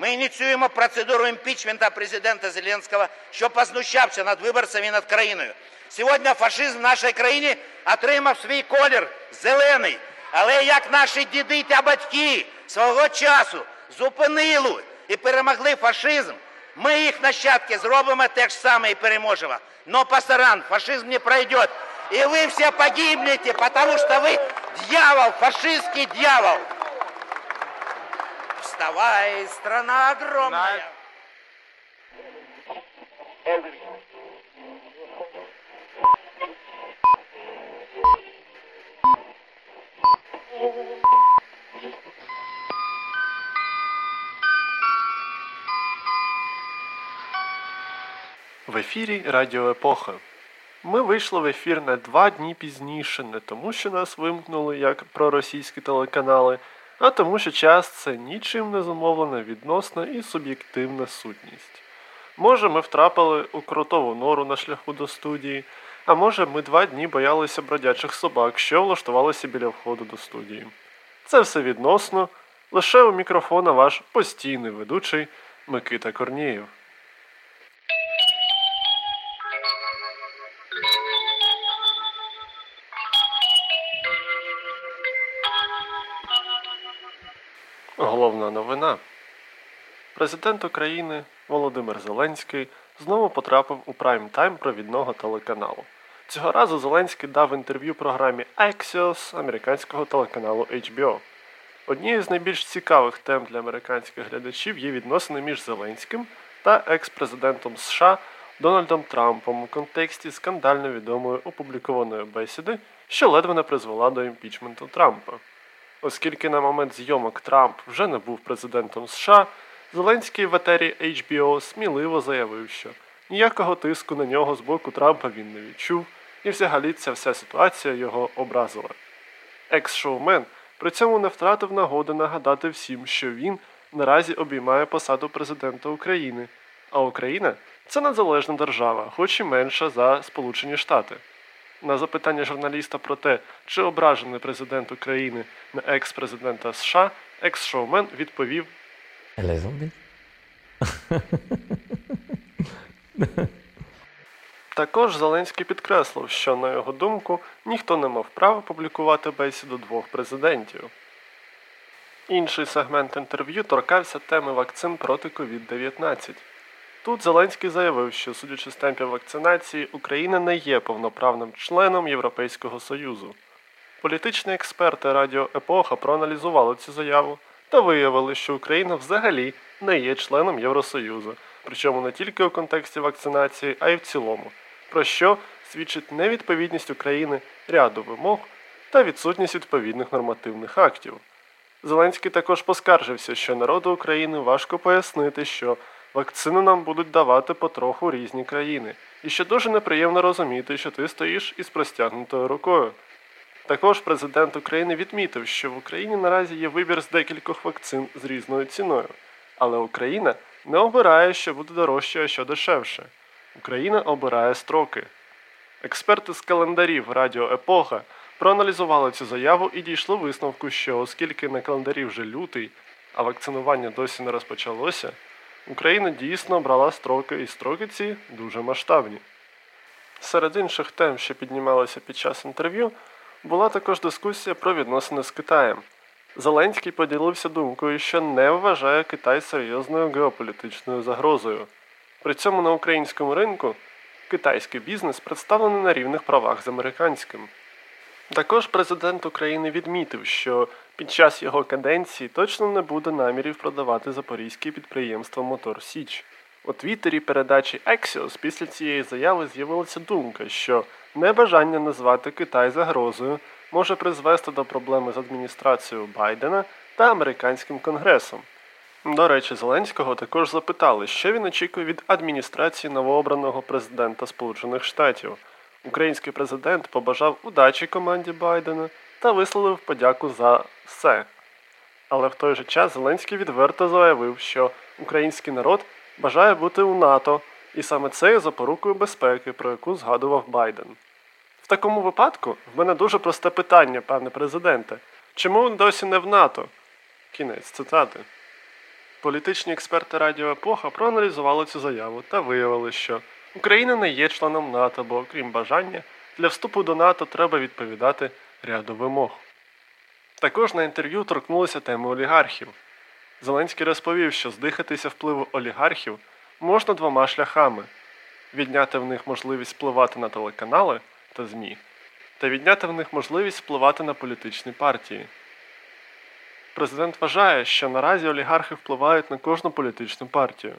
Ми ініціюємо процедуру імпічмента президента Зеленського, що познущався над виборцями і над країною. Сьогодні фашизм в нашій країні отримав свій колір зелений. Але як наші діди та батьки свого часу зупинили і перемогли фашизм, ми їх нащадки зробимо те ж саме і переможемо. Но пасаран, фашизм не пройде. И вы все погибнете, потому что вы дьявол, фашистский дьявол. Вставай, страна огромная. В ефірі Радіо Епоха. Ми вийшли в ефір на два дні пізніше, не тому, що нас вимкнули як проросійські телеканали, а тому, що час це нічим не зумовлена відносна і суб'єктивна сутність. Може, ми втрапили у кротову нору на шляху до студії, а може, ми два дні боялися бродячих собак, що влаштувалися біля входу до студії. Це все відносно, лише у мікрофона ваш постійний ведучий Микита Корнієв. Головна новина. Президент України Володимир Зеленський знову потрапив у прайм-тайм провідного телеканалу. Цього разу Зеленський дав інтерв'ю програмі Axios американського телеканалу HBO. Однією з найбільш цікавих тем для американських глядачів є відносини між Зеленським та екс-президентом США Дональдом Трампом у контексті скандально відомої опублікованої бесіди, що ледве не призвела до імпічменту Трампа. Оскільки на момент зйомок Трамп вже не був президентом США, Зеленський в етері HBO сміливо заявив, що ніякого тиску на нього з боку Трампа він не відчув, і взагалі ця вся ситуація його образила. Екс-шоумен при цьому не втратив нагоди нагадати всім, що він наразі обіймає посаду президента України, а Україна це незалежна держава, хоч і менша за Сполучені Штати. На запитання журналіста про те, чи ображений президент України на екс-президента США, екс-шоумен відповів. Також Зеленський підкреслив, що, на його думку, ніхто не мав права публікувати бесіду двох президентів. Інший сегмент інтерв'ю торкався теми вакцин проти COVID-19. Тут Зеленський заявив, що, судячи з темпів вакцинації, Україна не є повноправним членом Європейського Союзу. Політичні експерти Радіо Епоха проаналізували цю заяву та виявили, що Україна взагалі не є членом Євросоюзу, причому не тільки у контексті вакцинації, а й в цілому, про що свідчить невідповідність України ряду вимог та відсутність відповідних нормативних актів. Зеленський також поскаржився, що народу України важко пояснити, що вакцину нам будуть давати потроху різні країни, і що дуже неприємно розуміти, що ти стоїш із простягнутою рукою. Також президент України відмітив, що в Україні наразі є вибір з декількох вакцин з різною ціною, але Україна не обирає, що буде дорожче, а що дешевше. Україна обирає строки. Експерти з календарів Радіо Епоха проаналізували цю заяву і дійшли висновку, що оскільки на календарі вже лютий, а вакцинування досі не розпочалося, Україна дійсно брала строки, і строки ці дуже масштабні. Серед інших тем, що піднімалися під час інтерв'ю, була також дискусія про відносини з Китаєм. Зеленський поділився думкою, що не вважає Китай серйозною геополітичною загрозою. При цьому на українському ринку китайський бізнес представлений на рівних правах з американським. Також президент України відмітив, що під час його каденції точно не буде намірів продавати запорізьке підприємство Мотор Січ. У твіттері передачі Axios після цієї заяви з'явилася думка, що небажання назвати Китай загрозою може призвести до проблеми з адміністрацією Байдена та американським конгресом. До речі, Зеленського також запитали, що він очікує від адміністрації новообраного президента Сполучених Штатів. Український президент побажав удачі команді Байдена та висловив подяку за все. Але в той же час Зеленський відверто заявив, що український народ бажає бути у НАТО, і саме це є запорукою безпеки, про яку згадував Байден. В такому випадку в мене дуже просте питання, пане президенте. Чому ви досі не в НАТО? Кінець цитати. Політичні експерти Радіо Епоха проаналізували цю заяву та виявили, що Україна не є членом НАТО, бо окрім бажання, для вступу до НАТО треба відповідати ряду вимог. Також на інтерв'ю торкнулися теми олігархів. Зеленський розповів, що здихатися впливу олігархів можна двома шляхами: відняти в них можливість впливати на телеканали та ЗМІ, та відняти в них можливість впливати на політичні партії. Президент вважає, що наразі олігархи впливають на кожну політичну партію.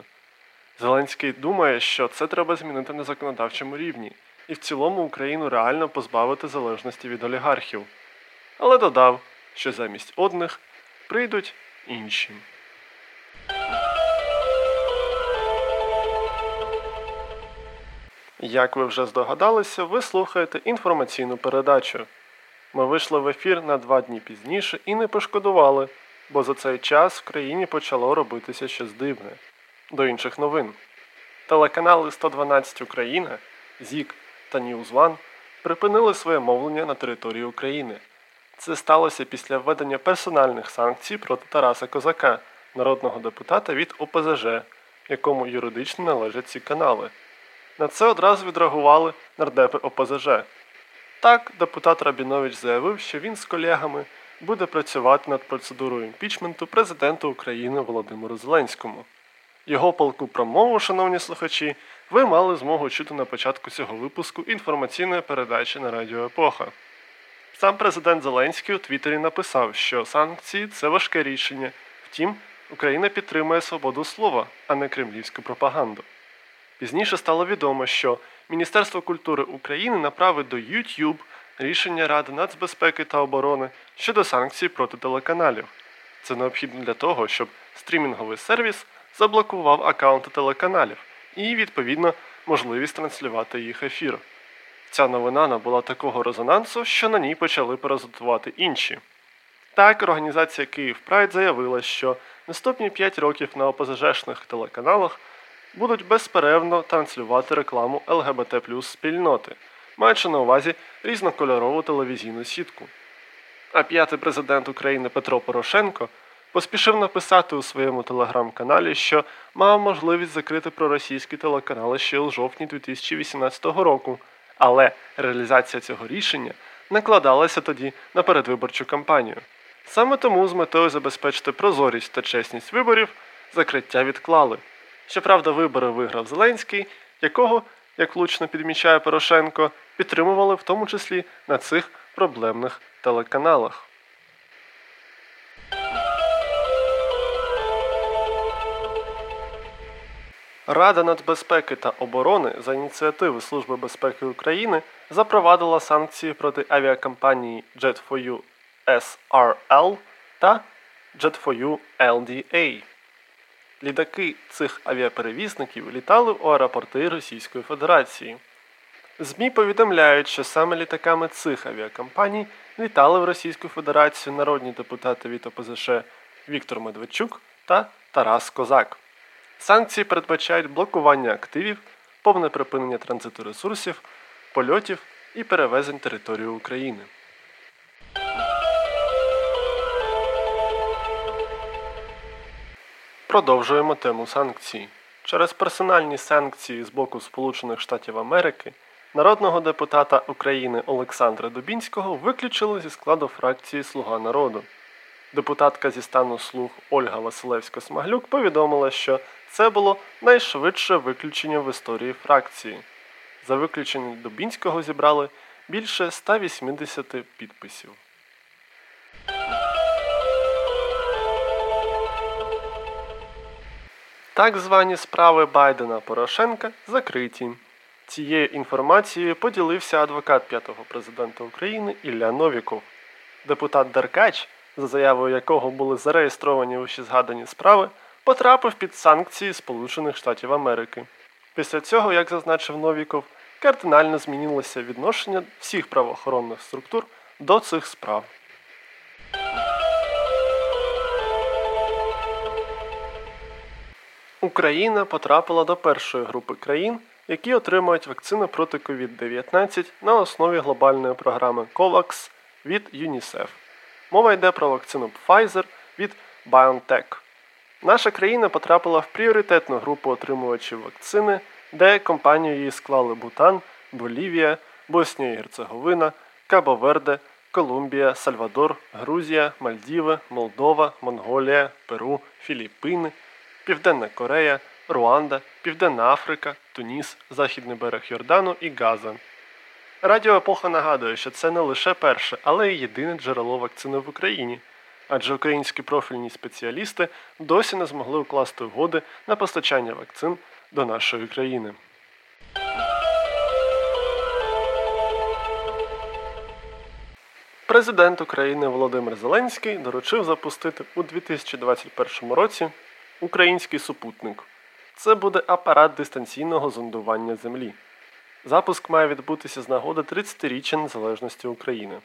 Зеленський думає, що це треба змінити на законодавчому рівні, і в цілому Україну реально позбавити залежності від олігархів. Але додав, що замість одних прийдуть інші. Як ви вже здогадалися, ви слухаєте інформаційну передачу. Ми вийшли в ефір на два дні пізніше і не пошкодували, бо за цей час в країні почало робитися щось дивне. До інших новин. Телеканали 112 Україна, ЗІК та One припинили своє мовлення на території України. Це сталося після введення персональних санкцій проти Тараса Козака, народного депутата від ОПЗЖ, якому юридично належать ці канали. На це одразу відреагували нардепи ОПЗЖ. Так, депутат Рабінович заявив, що він з колегами буде працювати над процедурою імпічменту президента України Володимиру Зеленському. Його палку промову, шановні слухачі, ви мали змогу чути на початку цього випуску інформаційної передачі на Радіо Епоха. Сам президент Зеленський у Твіттері написав, що санкції це важке рішення. Втім, Україна підтримує свободу слова, а не кремлівську пропаганду. Пізніше стало відомо, що Міністерство культури України направить до YouTube рішення Ради нацбезпеки та оборони щодо санкцій проти телеканалів. Це необхідно для того, щоб стрімінговий сервіс заблокував аккаунти телеканалів і, відповідно, можливість транслювати їх ефір. Ця новина набула такого резонансу, що на ній почали паразитувати інші. Так, організація Київ Прайд заявила, що наступні 5 років на ОПЗЖшних телеканалах будуть безперервно транслювати рекламу ЛГБТ спільноти, маючи на увазі різнокольорову телевізійну сітку. А п'ятий президент України Петро Порошенко поспішив написати у своєму телеграм-каналі, що мав можливість закрити проросійські телеканали ще у жовтні 2018 року, але реалізація цього рішення накладалася тоді на передвиборчу кампанію. Саме тому з метою забезпечити прозорість та чесність виборів закриття відклали. Щоправда, вибори виграв Зеленський, якого, як влучно підмічає Порошенко, підтримували в тому числі на цих проблемних телеканалах. Рада нацбезпеки та оборони за ініціативи Служби безпеки України запровадила санкції проти авіакомпанії Jet4U SRL та Jet4U LDA. Літаки цих авіаперевізників літали у аеропорти Російської Федерації. ЗМІ повідомляють, що саме літаками цих авіакомпаній літали в Російську Федерацію народні депутати від ОПЗШ Віктор Медведчук та Тарас Козак. Санкції передбачають блокування активів, повне припинення транзиту ресурсів, польотів і перевезень території України. Продовжуємо тему санкцій. Через персональні санкції з боку Сполучених Штатів Америки народного депутата України Олександра Дубінського виключили зі складу фракції Слуга народу. Депутатка зі стану слуг Ольга Василевська-Смаглюк повідомила, що це було найшвидше виключення в історії фракції. За виключення Дубінського зібрали більше 180 підписів. Так звані справи Байдена Порошенка закриті. Цією інформацією поділився адвокат п'ятого президента України Ілля Новіков. Депутат Деркач, за заявою якого були зареєстровані усі згадані справи, потрапив під санкції Сполучених Штатів Америки. Після цього, як зазначив Новіков, кардинально змінилося відношення всіх правоохоронних структур до цих справ. Україна потрапила до першої групи країн, які отримують вакцину проти COVID-19 на основі глобальної програми COVAX від ЮНІСЕФ. Мова йде про вакцину Pfizer від BioNTech. Наша країна потрапила в пріоритетну групу отримувачів вакцини, де компанію її склали Бутан, Болівія, Боснія і Герцеговина, Кабо-Верде, Колумбія, Сальвадор, Грузія, Мальдіви, Молдова, Монголія, Перу, Філіппіни, Південна Корея, Руанда, Південна Африка, Туніс, Західний берег Йордану і Газа. Радіо Епоха нагадує, що це не лише перше, але й єдине джерело вакцини в Україні, адже українські профільні спеціалісти досі не змогли укласти угоди на постачання вакцин до нашої країни. Президент України Володимир Зеленський доручив запустити у 2021 році український супутник. Це буде апарат дистанційного зондування Землі. Запуск має відбутися з нагоди 30-річчя незалежності України.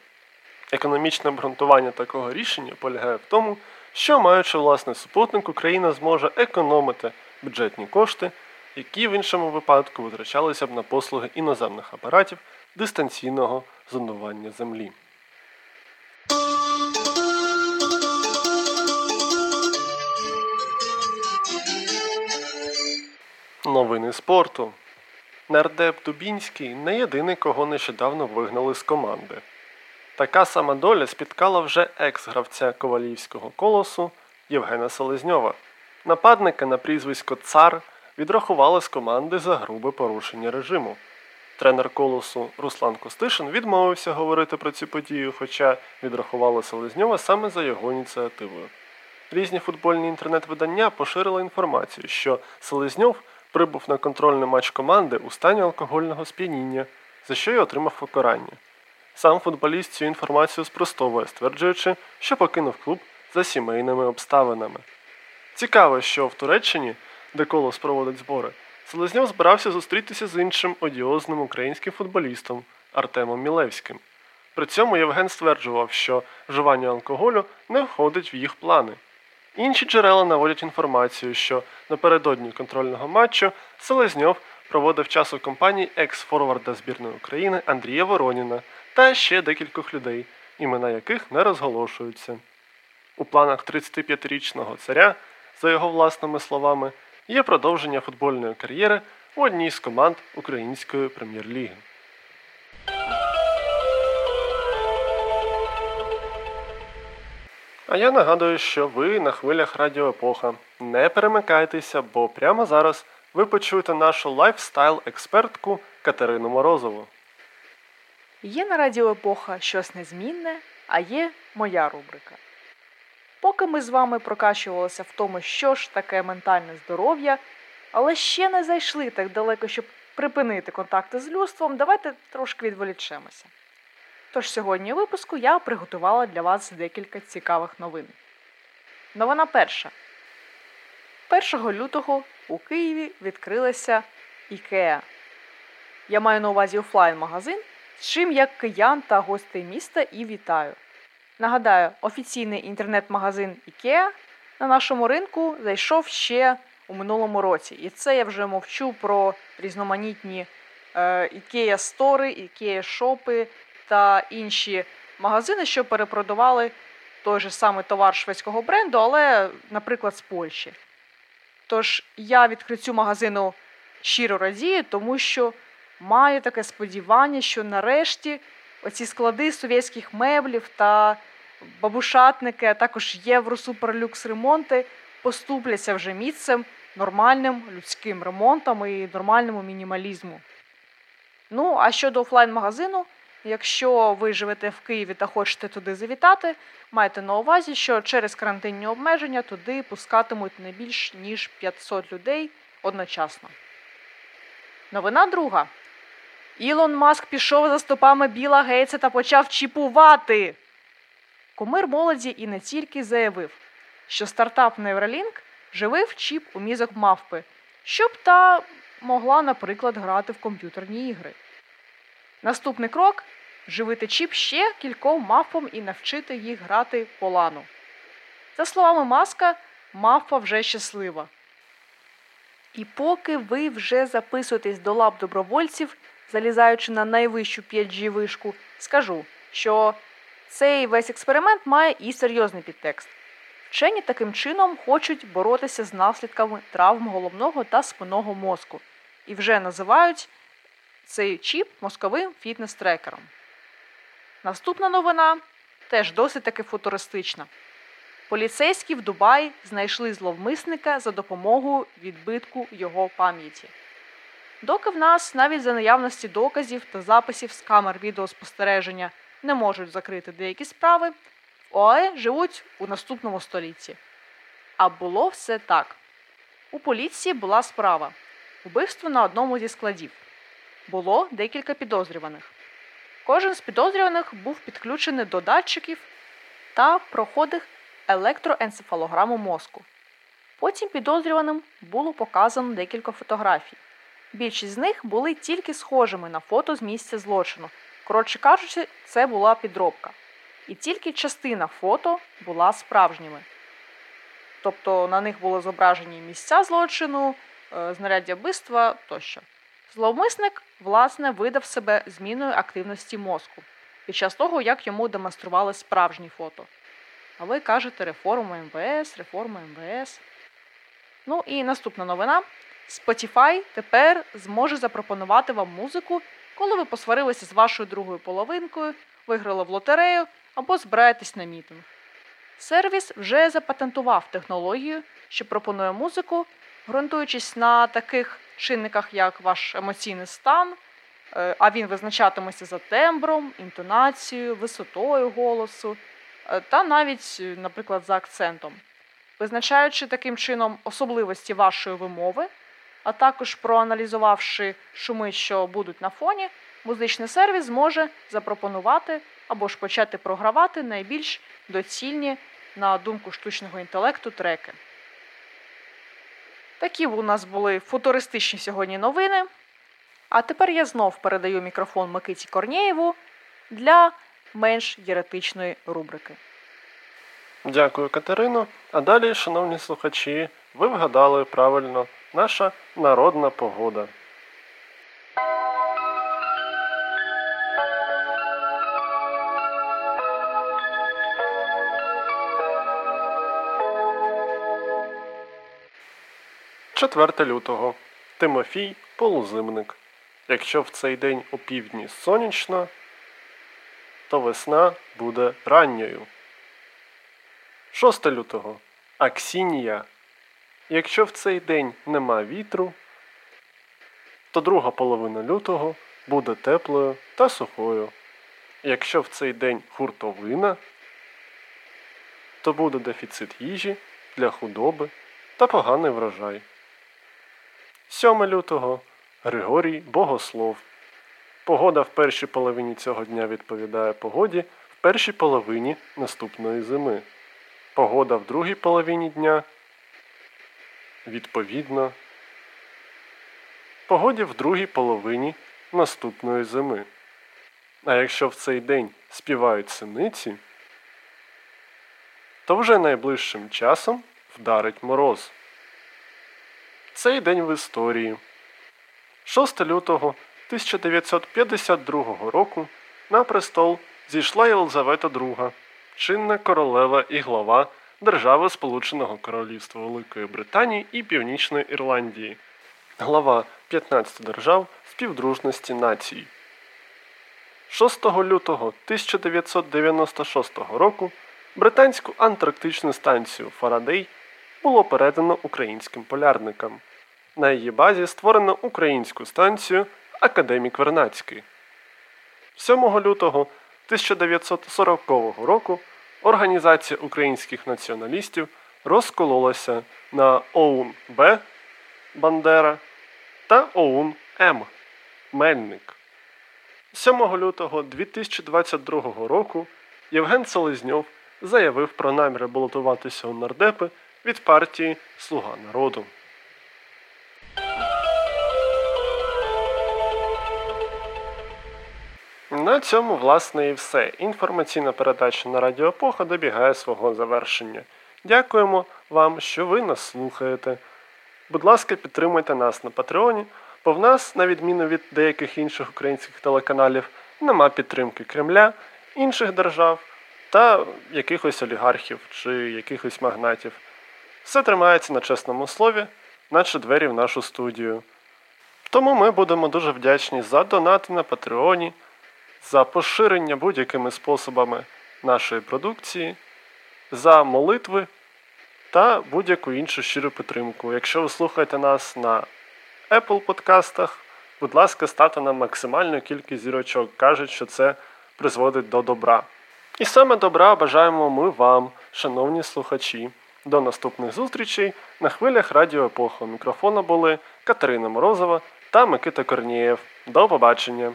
Економічне обґрунтування такого рішення полягає в тому, що, маючи власний супутник, Україна зможе економити бюджетні кошти, які в іншому випадку витрачалися б на послуги іноземних апаратів дистанційного зондування Землі. Новини спорту. Нардеп Дубінський не єдиний, кого нещодавно вигнали з команди. Така сама доля спіткала вже екс-гравця ковалівського колосу Євгена Селезньова. Нападника на прізвисько Цар відрахували з команди за грубе порушення режиму. Тренер колосу Руслан Костишин відмовився говорити про цю подію, хоча відрахували Селезньова саме за його ініціативою. Різні футбольні інтернет-видання поширили інформацію, що Селезньов прибув на контрольний матч команди у стані алкогольного сп'яніння, за що й отримав покарання. Сам футболіст цю інформацію спростовує, стверджуючи, що покинув клуб за сімейними обставинами. Цікаво, що в Туреччині, де колос проводить збори, Селезньов збирався зустрітися з іншим одіозним українським футболістом Артемом Мілевським. При цьому Євген стверджував, що вживання алкоголю не входить в їх плани. Інші джерела наводять інформацію, що напередодні контрольного матчу Селезньов проводив час у компанії екс-форварда збірної України Андрія Вороніна та ще декількох людей, імена яких не розголошуються. У планах 35-річного царя, за його власними словами, є продовження футбольної кар'єри у одній з команд Української прем'єр-ліги. А я нагадую, що ви на хвилях Радіо Епоха. Не перемикайтеся, бо прямо зараз ви почуєте нашу лайфстайл-експертку Катерину Морозову. Є на Радіо Епоха щось незмінне, а є моя рубрика. Поки ми з вами прокачувалися в тому, що ж таке ментальне здоров'я, але ще не зайшли так далеко, щоб припинити контакти з людством, давайте трошки відволічемося. Тож сьогодні у випуску я приготувала для вас декілька цікавих новин. Новина перша. 1 лютого у Києві відкрилася Ікеа. Я маю на увазі офлайн-магазин, з чим як киян та гостей міста і вітаю. Нагадаю, офіційний інтернет-магазин IKEA на нашому ринку зайшов ще у минулому році. І це я вже мовчу про різноманітні е, IKEA стори, IKEA шопи та інші магазини, що перепродавали той же самий товар шведського бренду, але, наприклад, з Польщі. Тож я відкриттю магазину щиро радію, тому що маю таке сподівання, що нарешті оці склади совєтських меблів та бабушатники, а також євро-суперлюкс ремонти поступляться вже місцем нормальним людським ремонтом і нормальному мінімалізму. Ну, а щодо офлайн-магазину, якщо ви живете в Києві та хочете туди завітати, майте на увазі, що через карантинні обмеження туди пускатимуть не більш ніж 500 людей одночасно. Новина друга. Ілон Маск пішов за стопами Біла Гейтса та почав чіпувати. Кумир молоді і не тільки заявив, що стартап Neuralink живив чіп у мізок мавпи, щоб та могла, наприклад, грати в комп'ютерні ігри. Наступний крок живити чіп ще кільком мавпам і навчити їх грати по лану. За словами Маска, мавпа вже щаслива. І поки ви вже записуєтесь до лап добровольців, залізаючи на найвищу 5G вишку, скажу, що цей весь експеримент має і серйозний підтекст. Вчені таким чином хочуть боротися з наслідками травм головного та спинного мозку і вже називають цей чіп мозковим фітнес-трекером. Наступна новина теж досить таки футуристична. Поліцейські в Дубаї знайшли зловмисника за допомогою відбитку його пам'яті. Доки в нас навіть за наявності доказів та записів з камер відеоспостереження не можуть закрити деякі справи, в ОАЕ живуть у наступному столітті. А було все так. У поліції була справа убивство на одному зі складів. Було декілька підозрюваних. Кожен з підозрюваних був підключений до датчиків та проходив електроенцефалограму мозку. Потім підозрюваним було показано декілька фотографій. Більшість з них були тільки схожими на фото з місця злочину. Коротше кажучи, це була підробка. І тільки частина фото була справжніми. Тобто на них були зображені місця злочину, е, знаряддя вбивства тощо. Зловмисник, власне, видав себе зміною активності мозку під час того, як йому демонстрували справжні фото. А ви кажете реформа МВС, реформа МВС. Ну і наступна новина. Spotify тепер зможе запропонувати вам музику, коли ви посварилися з вашою другою половинкою, виграли в лотерею або збираєтесь на мітинг. Сервіс вже запатентував технологію, що пропонує музику, ґрунтуючись на таких чинниках, як ваш емоційний стан, е, а він визначатиметься за тембром, інтонацією, висотою голосу е, та навіть, е, наприклад, за акцентом. Визначаючи таким чином особливості вашої вимови, а також проаналізувавши шуми, що будуть на фоні, музичний сервіс зможе запропонувати або ж почати програвати найбільш доцільні на думку штучного інтелекту треки. Такі у нас були футуристичні сьогодні новини. А тепер я знов передаю мікрофон Микиті Корнєєву для менш єретичної рубрики. Дякую, Катерино. А далі, шановні слухачі, ви вгадали правильно наша народна погода. Четверте лютого. Тимофій Полузимник. Якщо в цей день у півдні сонячно, то весна буде ранньою. 6 лютого. Аксінія. Якщо в цей день нема вітру, то друга половина лютого буде теплою та сухою. Якщо в цей день хуртовина, то буде дефіцит їжі для худоби та поганий врожай. 7 лютого Григорій Богослов. Погода в першій половині цього дня відповідає погоді в першій половині наступної зими. Погода в другій половині дня відповідно погоді в другій половині наступної зими. А якщо в цей день співають синиці, то вже найближчим часом вдарить мороз. Цей день в історії. 6 лютого 1952 року на престол зійшла Єлизавета II, чинна королева і глава Держави Сполученого Королівства Великої Британії і Північної Ірландії, глава 15 держав Співдружності націй. 6 лютого 1996 року британську антарктичну станцію Фарадей було передано українським полярникам. На її базі створено українську станцію Академік Вернацький. 7 лютого 1940 року Організація українських націоналістів розкололася на ОУН Б Бандера та ОУН М Мельник. 7 лютого 2022 року Євген Селезньов заявив про намір балотуватися у нардепи від партії Слуга народу. На цьому, власне, і все. Інформаційна передача на Радіо Епоха добігає свого завершення. Дякуємо вам, що ви нас слухаєте. Будь ласка, підтримуйте нас на Патреоні, бо в нас, на відміну від деяких інших українських телеканалів, нема підтримки Кремля, інших держав та якихось олігархів чи якихось магнатів. Все тримається на чесному слові, наче двері в нашу студію. Тому ми будемо дуже вдячні за донати на Патреоні, за поширення будь-якими способами нашої продукції, за молитви та будь-яку іншу щиру підтримку. Якщо ви слухаєте нас на Apple подкастах, будь ласка, ставте нам максимальну кількість зірочок. Кажуть, що це призводить до добра. І саме добра бажаємо ми вам, шановні слухачі. До наступних зустрічей на хвилях Радіо Епоха. Мікрофона були Катерина Морозова та Микита Корнієв. До побачення!